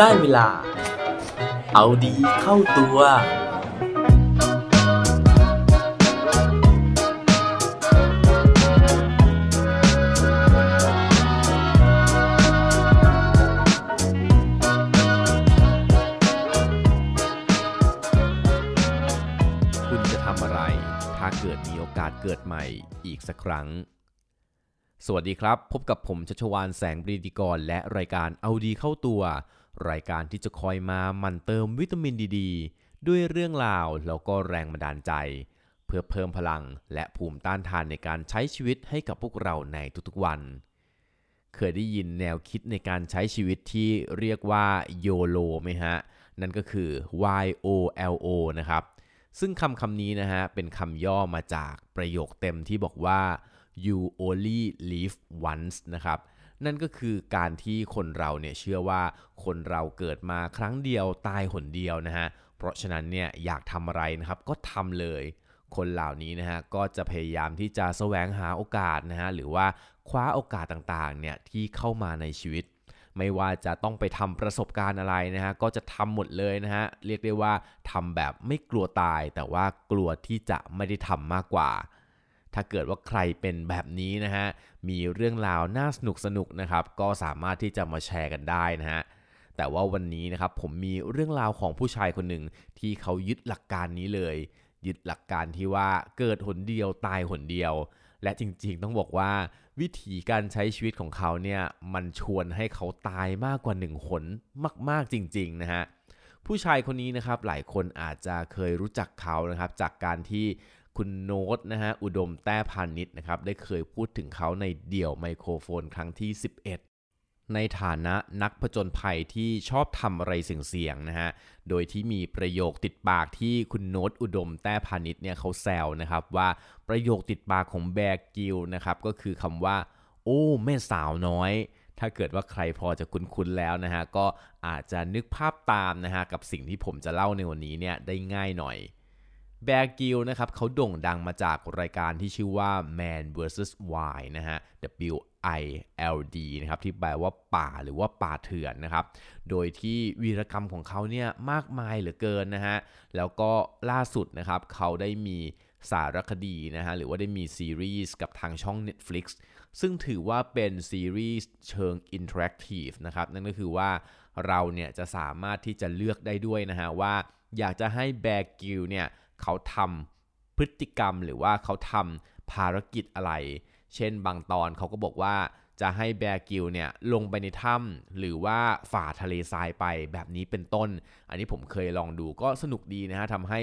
ได้เวลา เอาดีเข้าตัว คุณจะทำอะไร ถ้าเกิดมีโอกาสเกิดใหม่อีกสักครั้ง สวัสดีครับ พบกับผมชัชวานแสงปรีดีกร และรายการเอาดีเข้าตัว รายการที่จะคอยมาหมันเติมวิตามินดีดด้วยเรื่องราวแล้วก็แรงบันดาลใจ เพื่อเพิ่มพลังและภูมิต้านทานในการใช้ชีวิตให้กับพวกเราในทุกๆวัน เคยได้ยินแนวคิดในการใช้ชีวิตที่เรียกว่า YOLO ไหมฮะ นั่นก็คือ Y O L O นะครับ ซึ่งคำคำนี้นะฮะเป็นคำย่อมาจากประโยคเต็มที่บอกว่า you only live once นะครับ นั่นก็คือการที่คนเราเนี่ยเชื่อว่าคนเราเกิดมาครั้งเดียวตายหนเดียวนะฮะ เพราะฉะนั้นเนี่ยอยากทำอะไรนะครับก็ทำเลย คนเหล่านี้นะฮะก็จะพยายามที่จะแสวงหาโอกาสนะฮะหรือว่าคว้าโอกาสต่างๆเนี่ยที่เข้ามาในชีวิต ไม่ว่าจะต้องไปทำประสบการณ์อะไรนะฮะก็จะทำหมดเลยนะฮะเรียกได้ว่าทำแบบไม่กลัวตาย แต่ว่ากลัวที่จะไม่ได้ทำมากกว่าถ้าเกิดว่าใครเป็นแบบนี้นะฮะ มีเรื่องราวน่าสนุกสนุกนะครับ ก็สามารถที่จะมาแชร์กันได้นะฮะแต่ว่าวันนี้นะครับผมมีเรื่องราวของผู้ชายคนหนึ่งที่เขายึดหลักการนี้เลย ยึดหลักการที่ว่าเกิดหนเดียวตายหนเดียว และจริงๆต้องบอกว่าวิธีการใช้ชีวิตของเขาเนี่ยมันชวนให้เขาตายมากกว่าหนึ่งหนมากๆจริงๆนะฮะผู้ชายคนนี้นะครับหลายคนอาจจะเคยรู้จักเขานะครับจากการที่ คุณโน้ตนะฮะอุดมแต้พานิชนะครับได้เคยพูดถึงเขาในเดี่ยวไมโครโฟนครั้งที่ 11 ในฐานะนักผจญภัยที่ชอบทำอะไรเสี่ยงๆนะฮะโดยที่มีประโยคติดปากที่คุณโน้ตอุดมแต้พานิชเนี่ยเขาแซวนะครับว่าประโยคติดปากของ Bear Grylls นะครับก็คือคำว่า โอ้แม่สาวน้อยถ้าเกิดว่าใครพอจะคุ้นๆแล้วนะฮะก็อาจจะนึกภาพตามนะฮะกับสิ่งที่ผมจะเล่าในวันนี้เนี่ยได้ง่ายหน่อย Bear Grylls นะครับเขาโด่งดังมาจากรายการที่ชื่อว่า Man vs Wild นะฮะ W I L D นะครับที่แปลว่าป่าหรือว่าป่าเถื่อนนะครับ โดยที่วีรกรรมของเขาเนี่ยมากมายเหลือเกินนะฮะ แล้วก็ล่าสุดนะครับเขาได้มีสารคดีนะฮะหรือว่าได้มีซีรีส์กับทางช่อง Netflix ซึ่งถือว่าเป็นซีรีส์เชิง interactive นะครับนั่นก็คือว่าเราเนี่ยจะสามารถที่จะเลือกได้ด้วยนะฮะว่าอยากจะให้ Bear Grylls เนี่ย เขาทำพฤติกรรมหรือว่าเขาทำภารกิจอะไร เช่นบางตอนเขาก็บอกว่าจะให้ Bear Grylls เนี่ยลงไปในถ้ำหรือว่าฝ่าทะเลทรายไปแบบนี้เป็นต้น อันนี้ผมเคยลองดูก็สนุกดีนะฮะทำให้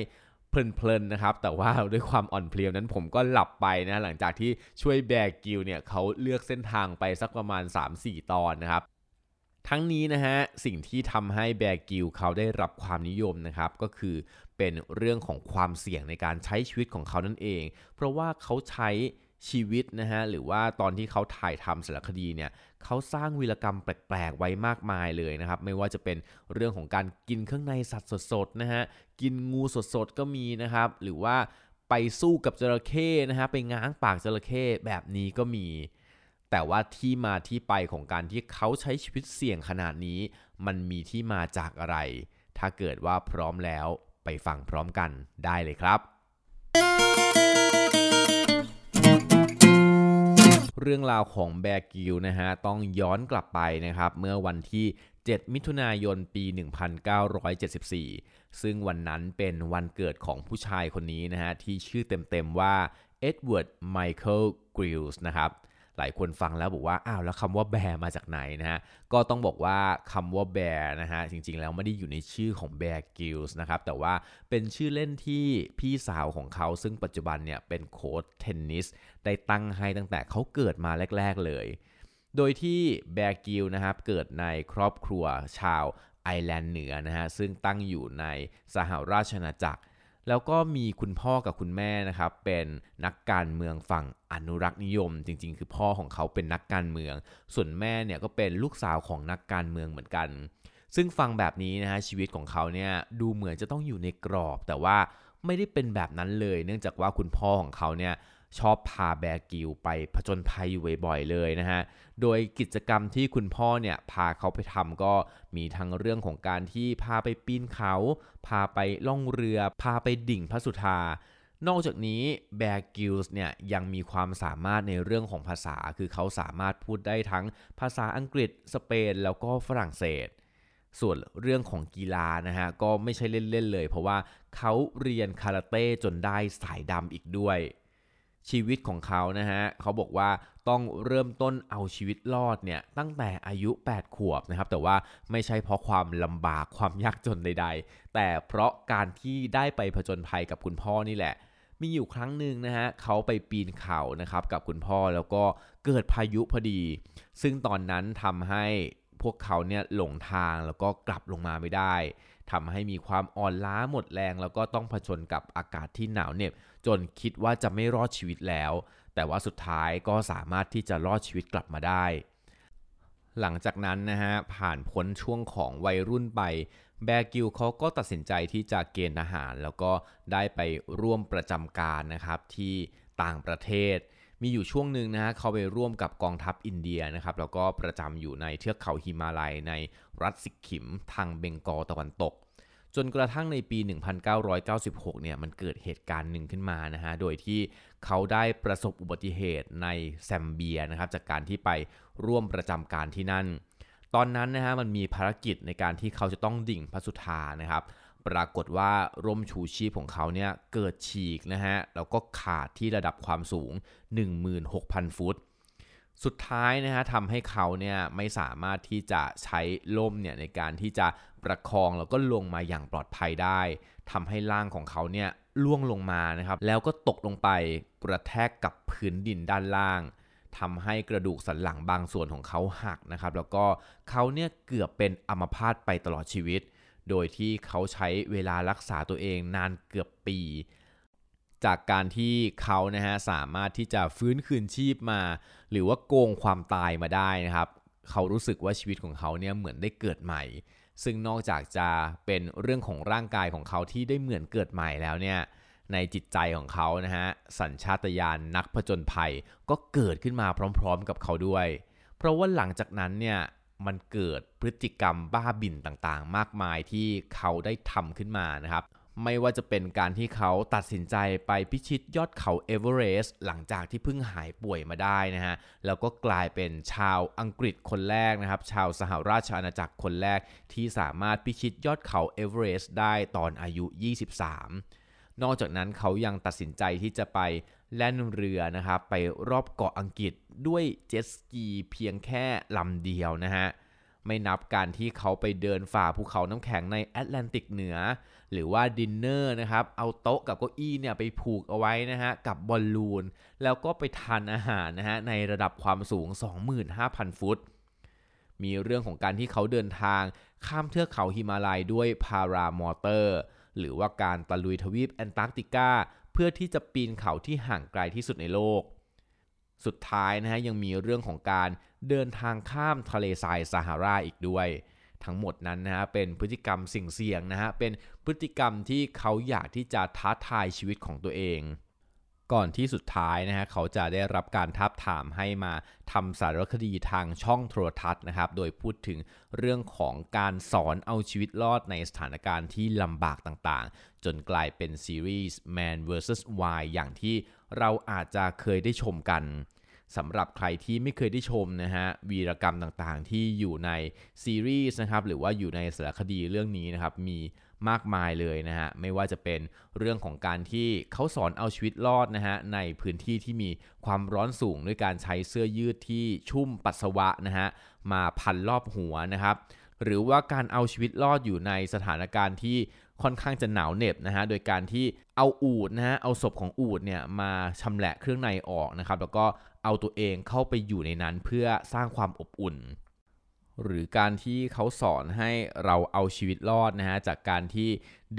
เพลินๆนะครับ แต่ว่าด้วยความอ่อนเพลียนั้นผมก็หลับไปนะหลังจากที่ช่วย Bear Grylls เนี่ยเขาเลือกเส้นทางไปสักประมาณ 3-4 ตอนนะครับ ทั้งนี้นะฮะสิ่งที่ทำให้ Bear Grylls เขาได้รับความนิยมนะครับ ก็คือ เป็นเรื่องของความเสี่ยงในการใช้ชีวิตของเขานั่นเอง เพราะว่าเขาใช้ชีวิตนะฮะหรือว่าตอนที่เขาถ่ายทำสารคดีเนี่ยเขาสร้างวีรกรรมแปลกๆ ไว้มากมายเลยนะครับ ไม่ว่าจะเป็นเรื่องของการกินเครื่องในสัตว์สดๆนะฮะกินงูสดๆก็มีนะครับ หรือว่าไปสู้กับจระเข้นะฮะไปง้างปากจระเข้แบบนี้ก็มี แต่ว่าที่มาที่ไปของการที่เขาใช้ชีวิตเสี่ยงขนาดนี้ มันมีที่มาจากอะไร ถ้าเกิดว่าพร้อมแล้ว ไปฟังพร้อมกันได้เลยครับ เรื่องราวของ Bear Grylls นะฮะต้องย้อนกลับไปนะครับ เมื่อวันที่ 7 มิถุนายนปี 1974 ซึ่งวันนั้นเป็นวันเกิดของผู้ชายคนนี้นะฮะที่ชื่อเต็มๆว่าเอ็ดเวิร์ดไมเคิลกริลส์นะครับ หลายคนฟังแล้วบอกว่าอ้าวแล้วคำว่าแบร์มาจากไหนนะฮะก็ต้องบอกว่าคำว่าแบร์นะฮะจริงๆแล้วไม่ได้อยู่ในชื่อของแบร์กิลส์นะครับแต่ว่าเป็นชื่อเล่นที่พี่สาวของเขาซึ่งปัจจุบันเนี่ยเป็นโค้ชเทนนิสได้ตั้งให้ตั้งแต่เขาเกิดมาแรก ๆ เลย โดยที่แบร์กิลนะครับเกิดในครอบครัวชาวไอร์แลนด์เหนือนะฮะซึ่งตั้งอยู่ในสหราชอาณาจักร แล้วก็มีคุณพ่อกับคุณแม่นะครับ เป็นนักการเมืองฝั่งอนุรักษ์นิยม จริง ๆ คือพ่อของเขาเป็นนักการเมือง ส่วนแม่เนี่ยก็เป็นลูกสาวของนักการเมืองเหมือนกัน ซึ่งฟังแบบนี้นะฮะชีวิตของเขาเนี่ยดูเหมือนจะต้องอยู่ในกรอบ แต่ว่าไม่ได้เป็นแบบนั้นเลย เนื่องจากว่าคุณพ่อของเขาเนี่ย ชอบพาแบร์กิลไปผจญภัยอยู่บ่อยๆเลยนะฮะ โดยกิจกรรมที่คุณพ่อเนี่ยพาเขาไปทำก็มีทั้งเรื่องของการที่พาไปปีนเขา พาไปล่องเรือ พาไปดิ่งพระสุธานอกจากนี้แบร์กิลส์เนี่ยยังมีความสามารถในเรื่องของภาษา คือเขาสามารถพูดได้ทั้งภาษาอังกฤษ สเปน แล้วก็ฝรั่งเศส ส่วนเรื่องของกีฬานะฮะก็ไม่ใช่เล่นๆเลย เพราะว่าเขาเรียนคาราเต้จนได้สายดำอีกด้วย ชีวิตของเขานะฮะเขาบอกว่าต้องเริ่มต้นเอาชีวิตรอดเนี่ยตั้งแต่อายุ 8 ขวบนะครับ แต่ว่าไม่ใช่เพราะความลำบากความยากจนใด ๆ แต่เพราะการที่ได้ไปผจญภัยกับคุณพ่อนี่แหละ มีอยู่ครั้งหนึ่งนะฮะเขาไปปีนเขานะครับกับคุณพ่อแล้วก็เกิดพายุพอดี ซึ่งตอนนั้นทำให้พวกเขาเนี่ยหลงทางแล้วก็กลับลงมาไม่ได้ทำให้มีความอ่อนล้าหมดแรง แล้วก็ต้องผจญกับอากาศที่หนาวเหน็บ จนคิดว่าจะไม่รอดชีวิตแล้ว แต่ว่าสุดท้ายก็สามารถที่จะรอดชีวิตกลับมาได้ หลังจากนั้นนะฮะผ่านพ้นช่วงของวัยรุ่นไป แบกิลเขาก็ตัดสินใจที่จะเกณฑ์ทหาร แล้วก็ได้ไปร่วมประจำการนะครับที่ต่างประเทศ มีอยู่ช่วงหนึ่งนะฮะเขาไปร่วมกับกองทัพอินเดียนะครับแล้วก็ประจำอยู่ในเทือกเขาฮิมาลัยในรัฐสิกขิมทางเบงกอลตะวันตก จนกระทั่งในปี 1996 เนี่ยมันเกิดเหตุการณ์หนึ่งขึ้นมานะฮะ โดยที่เขาได้ประสบอุบัติเหตุในแซมเบียนะครับ จากการที่ไปร่วมประจำการที่นั่น ตอนนั้นนะฮะมันมีภารกิจในการที่เขาจะต้องดิ่งพระสุธานะครับ ปรากฏว่าร่มชูชีพของเขาเนี่ยเกิดฉีกนะฮะ แล้วก็ขาดที่ระดับความสูง 16,000 ฟุตสุดท้ายนะฮะทำให้เขาเนี่ยไม่สามารถที่จะใช้ล่มเนี่ยในการที่จะ ประคองแล้วก็ลงมาอย่างปลอดภัยได้ทำให้ร่างของเขาเนี่ยล่วงลงมานะครับ แล้วก็ตกลงไปกระแทกกับพื้นดินด้านล่างทำให้กระดูกสันหลังบางส่วนของเขาหักนะครับ แล้วก็เขาเนี่ยเกือบเป็นอัมพาตไปตลอดชีวิต โดยที่เขาใช้เวลารักษาตัวเองนานเกือบปี จากการที่เขานะฮะสามารถที่จะฟื้นคืนชีพมา หรือว่าโกงความตายมาได้นะครับ เขารู้สึกว่าชีวิตของเขาเนี่ยเหมือนได้เกิดใหม่ ซึ่งนอกจากจะเป็นเรื่องของร่างกายของเขาที่ได้เหมือนเกิดใหม่แล้วเนี่ยในจิตใจของเขานะฮะสัญชาตญาณนนักผจญภัยก็เกิดขึ้นมาพร้อมๆกับเขาด้วย เพราะว่าหลังจากนั้นเนี่ยมันเกิดพฤติกรรมบ้าบิ่นต่างๆ มากมายที่เขาได้ทำขึ้นมานะครับ ไม่ว่าจะเป็นการที่เขาตัดสินใจไปพิชิตยอดเขาเอเวอเรสต์หลังจากที่เพิ่งหายป่วยมาได้นะฮะ แล้วก็กลายเป็นชาวอังกฤษคนแรกนะครับ ชาวสหราชอาณาจักรคนแรกที่สามารถพิชิตยอดเขาเอเวอเรสต์ได้ตอนอายุ 23 นอกจากนั้นเขายังตัดสินใจที่จะไปแล่นเรือนะครับ ไปรอบเกาะอังกฤษด้วยเจ็ตสกีเพียงแค่ลำเดียวนะฮะ ไม่นับการที่เขาไปเดินฝ่าภูเขาน้ำแข็งในแอตแลนติกเหนือ หรือว่าดินเนอร์นะครับ เอาโต๊ะกับเก้าอี้เนี่ยไปผูกเอาไว้นะฮะกับบอลลูน แล้วก็ไปทานอาหารนะฮะในระดับความสูง 25,000 ฟุต มีเรื่องของการที่เขาเดินทางข้ามเทือกเขาฮิมาลัยด้วย paramotor หรือว่าการตะลุยทวีปแอนตาร์กติกาเพื่อที่จะปีนเขาที่ห่างไกลที่สุดในโลก สุดท้ายนะฮะยังมีเรื่องของการเดินทางข้ามทะเลทรายซาฮาราอีกด้วย ทั้งหมดนั้นนะฮะเป็นพฤติกรรมสิ่งเสี่ยงนะฮะเป็นพฤติกรรมที่เขาอยากที่จะท้าทายชีวิตของตัวเอง ก่อนที่สุดท้ายนะฮะเขาจะได้รับการทับถามให้มาทำสารคดีทางช่องโทรทัศน์นะครับ โดยพูดถึงเรื่องของการสอนเอาชีวิตรอดในสถานการณ์ที่ลำบากต่างๆ จนกลายเป็นซีรีส์ Man vs Wild อย่างที่เราอาจจะเคยได้ชมกัน สำหรับใครที่ไม่เคยได้ชมนะฮะวีรกรรมต่างๆ ที่อยู่ในซีรีส์นะครับหรือว่าอยู่ในสารคดีเรื่องนี้นะครับมีมากมายเลยนะฮะไม่ว่าจะเป็นเรื่องของการที่เขาสอนเอาชีวิตรอดนะฮะในพื้นที่ที่มีความร้อนสูงด้วยการใช้เสื้อยืดที่ชุ่มปัสสาวะนะฮะมาพันรอบหัวนะครับหรือว่าการเอาชีวิตรอดอยู่ในสถานการณ์ที่ค่อนข้างจะหนาวเหน็บนะฮะ โดยการที่เอาอูดนะฮะ เอาศพของอูดเนี่ยมาชำแหละเครื่องในออกนะครับ แล้วก็ เอาตัวเองเข้าไปอยู่ในนั้นเพื่อสร้างความอบอุ่น หรือการที่เขาสอนให้เราเอาชีวิตรอดนะฮะจากการที่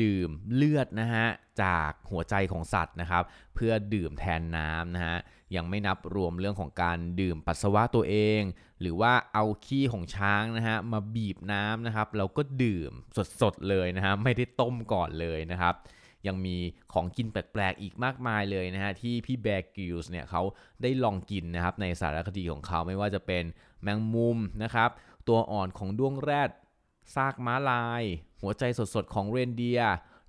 ดื่มเลือดนะฮะจากหัวใจของสัตว์นะครับ เพื่อดื่มแทนน้ำนะฮะยังไม่นับรวมเรื่องของการดื่มปัสสาวะตัวเอง หรือว่าเอาขี้ของช้างนะฮะมาบีบน้ำนะครับแล้วก็ดื่มสดๆเลยนะฮะไม่ได้ต้มก่อนเลยนะครับ ยังมีของกินแปลกๆอีกมากมายเลยนะฮะที่พี่แบร์กิลส์เนี่ยเขาได้ลองกินนะครับในสารคดีของเขาไม่ว่าจะเป็นแมงมุมนะครับตัวอ่อนของด้วงแรดซากม้าลาย หัวใจสดๆของเรนเดียร์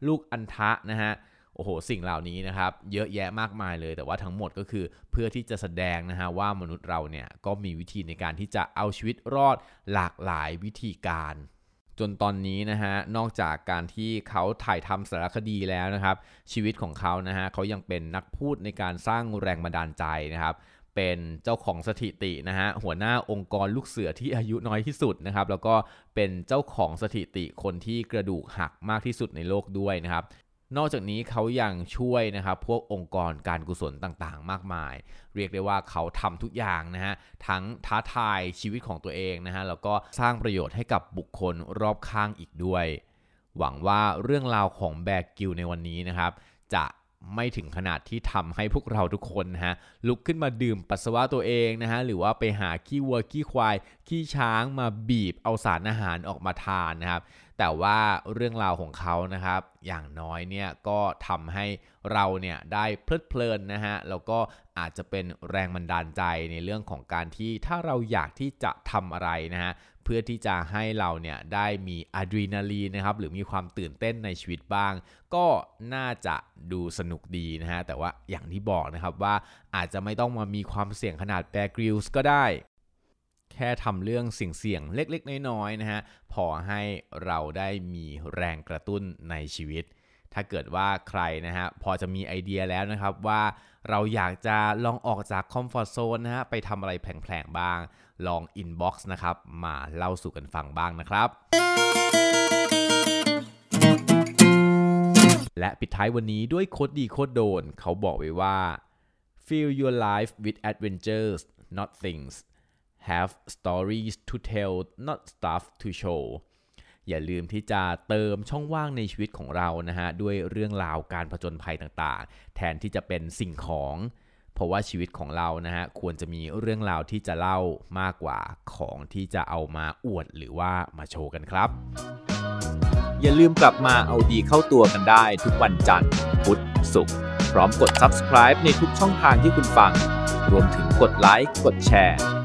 ลูกอัณฑะนะฮะโอ้โห สิ่งเหล่านี้นะครับ เยอะแยะมากมายเลย แต่ว่าทั้งหมดก็คือเพื่อที่จะแสดงนะฮะว่ามนุษย์เราเนี่ยก็มีวิธีในการที่จะเอาชีวิตรอดหลากหลายวิธีการ จนตอนนี้นะฮะนอกจากการที่เขาถ่ายทำสารคดีแล้วนะครับ ชีวิตของเขานะฮะเขายังเป็นนักพูดในการสร้างแรงบันดาลใจนะครับเป็นเจ้าของสถิตินะฮะหัวหน้าองค์กรลูกเสือที่อายุน้อยที่สุดนะครับแล้วก็เป็นเจ้าของสถิติคนที่กระดูกหักมากที่สุดในโลกด้วยนะครับ นอกจากนี้เขายังช่วยนะครับพวกองค์กรการกุศลต่างๆ มากมาย เรียกได้ว่าเขาทำทุกอย่างนะฮะทั้งท้าทายชีวิตของตัวเองนะฮะแล้วก็สร้างประโยชน์ให้กับบุคคลรอบข้างอีกด้วย หวังว่าเรื่องราวของแบกกิลในวันนี้นะครับ จะไม่ถึงขนาดที่ทำให้พวกเราทุกคนนะฮะลุกขึ้นมาดื่มปัสสาวะตัวเองนะฮะหรือว่าไปหาขี้วัวขี้ควายขี้ช้างมาบีบเอาสารอาหารออกมาทานนะครับ แต่ว่าเรื่องราวของเขานะครับ อย่างน้อยเนี่ยก็ทำให้เราเนี่ยได้เพลิดเพลินนะฮะแล้วก็อาจจะเป็นแรงบันดาลใจในเรื่องของการที่ถ้าเราอยากที่จะทำอะไรนะฮะเพื่อที่จะให้เราเนี่ยได้มีอะดรีนาลีนนะครับหรือมีความตื่นเต้นในชีวิตบ้าง ก็น่าจะดูสนุกดีนะฮะแต่ว่าอย่างที่บอกนะครับว่าอาจจะไม่ต้องมามีความเสี่ยงขนาดแบกริลส์ก็ได้ แค่ทำเรื่องเสี่ยงๆเล็กๆ น้อยๆนะฮะพอให้เราได้มีแรงกระตุ้นในชีวิต ถ้าเกิดว่าใครนะฮะพอจะมีไอเดียแล้วนะครับว่าเราอยากจะลองออกจาก comfort zone นะฮะไปทำอะไรแผลงๆบ้าง ลอง inbox นะครับมาเล่าสู่กันฟังบ้างนะครับและปิดท้ายวันนี้ด้วย quote ดี quote โดน เขาบอกไว้ว่า Fill your life with adventures not things have stories to tell not stuff to show อย่าลืมที่จะเติมช่องว่างในชีวิตของเรานะฮะด้วยเรื่องราวการผจญภัยต่างๆ แทนที่จะเป็นสิ่งของ เพราะว่าชีวิตของเรานะฮะควรจะมีเรื่องราวที่จะเล่ามากกว่าของที่จะเอามาอวดหรือว่ามาโชว์กันครับ อย่าลืมกลับมาเอาดีเข้าตัวกันได้ทุกวันจันทร์พุธศุกร์พร้อมกด subscribe ในทุกช่องทางที่คุณฟัง รวมถึงกดไลค์กดแชร์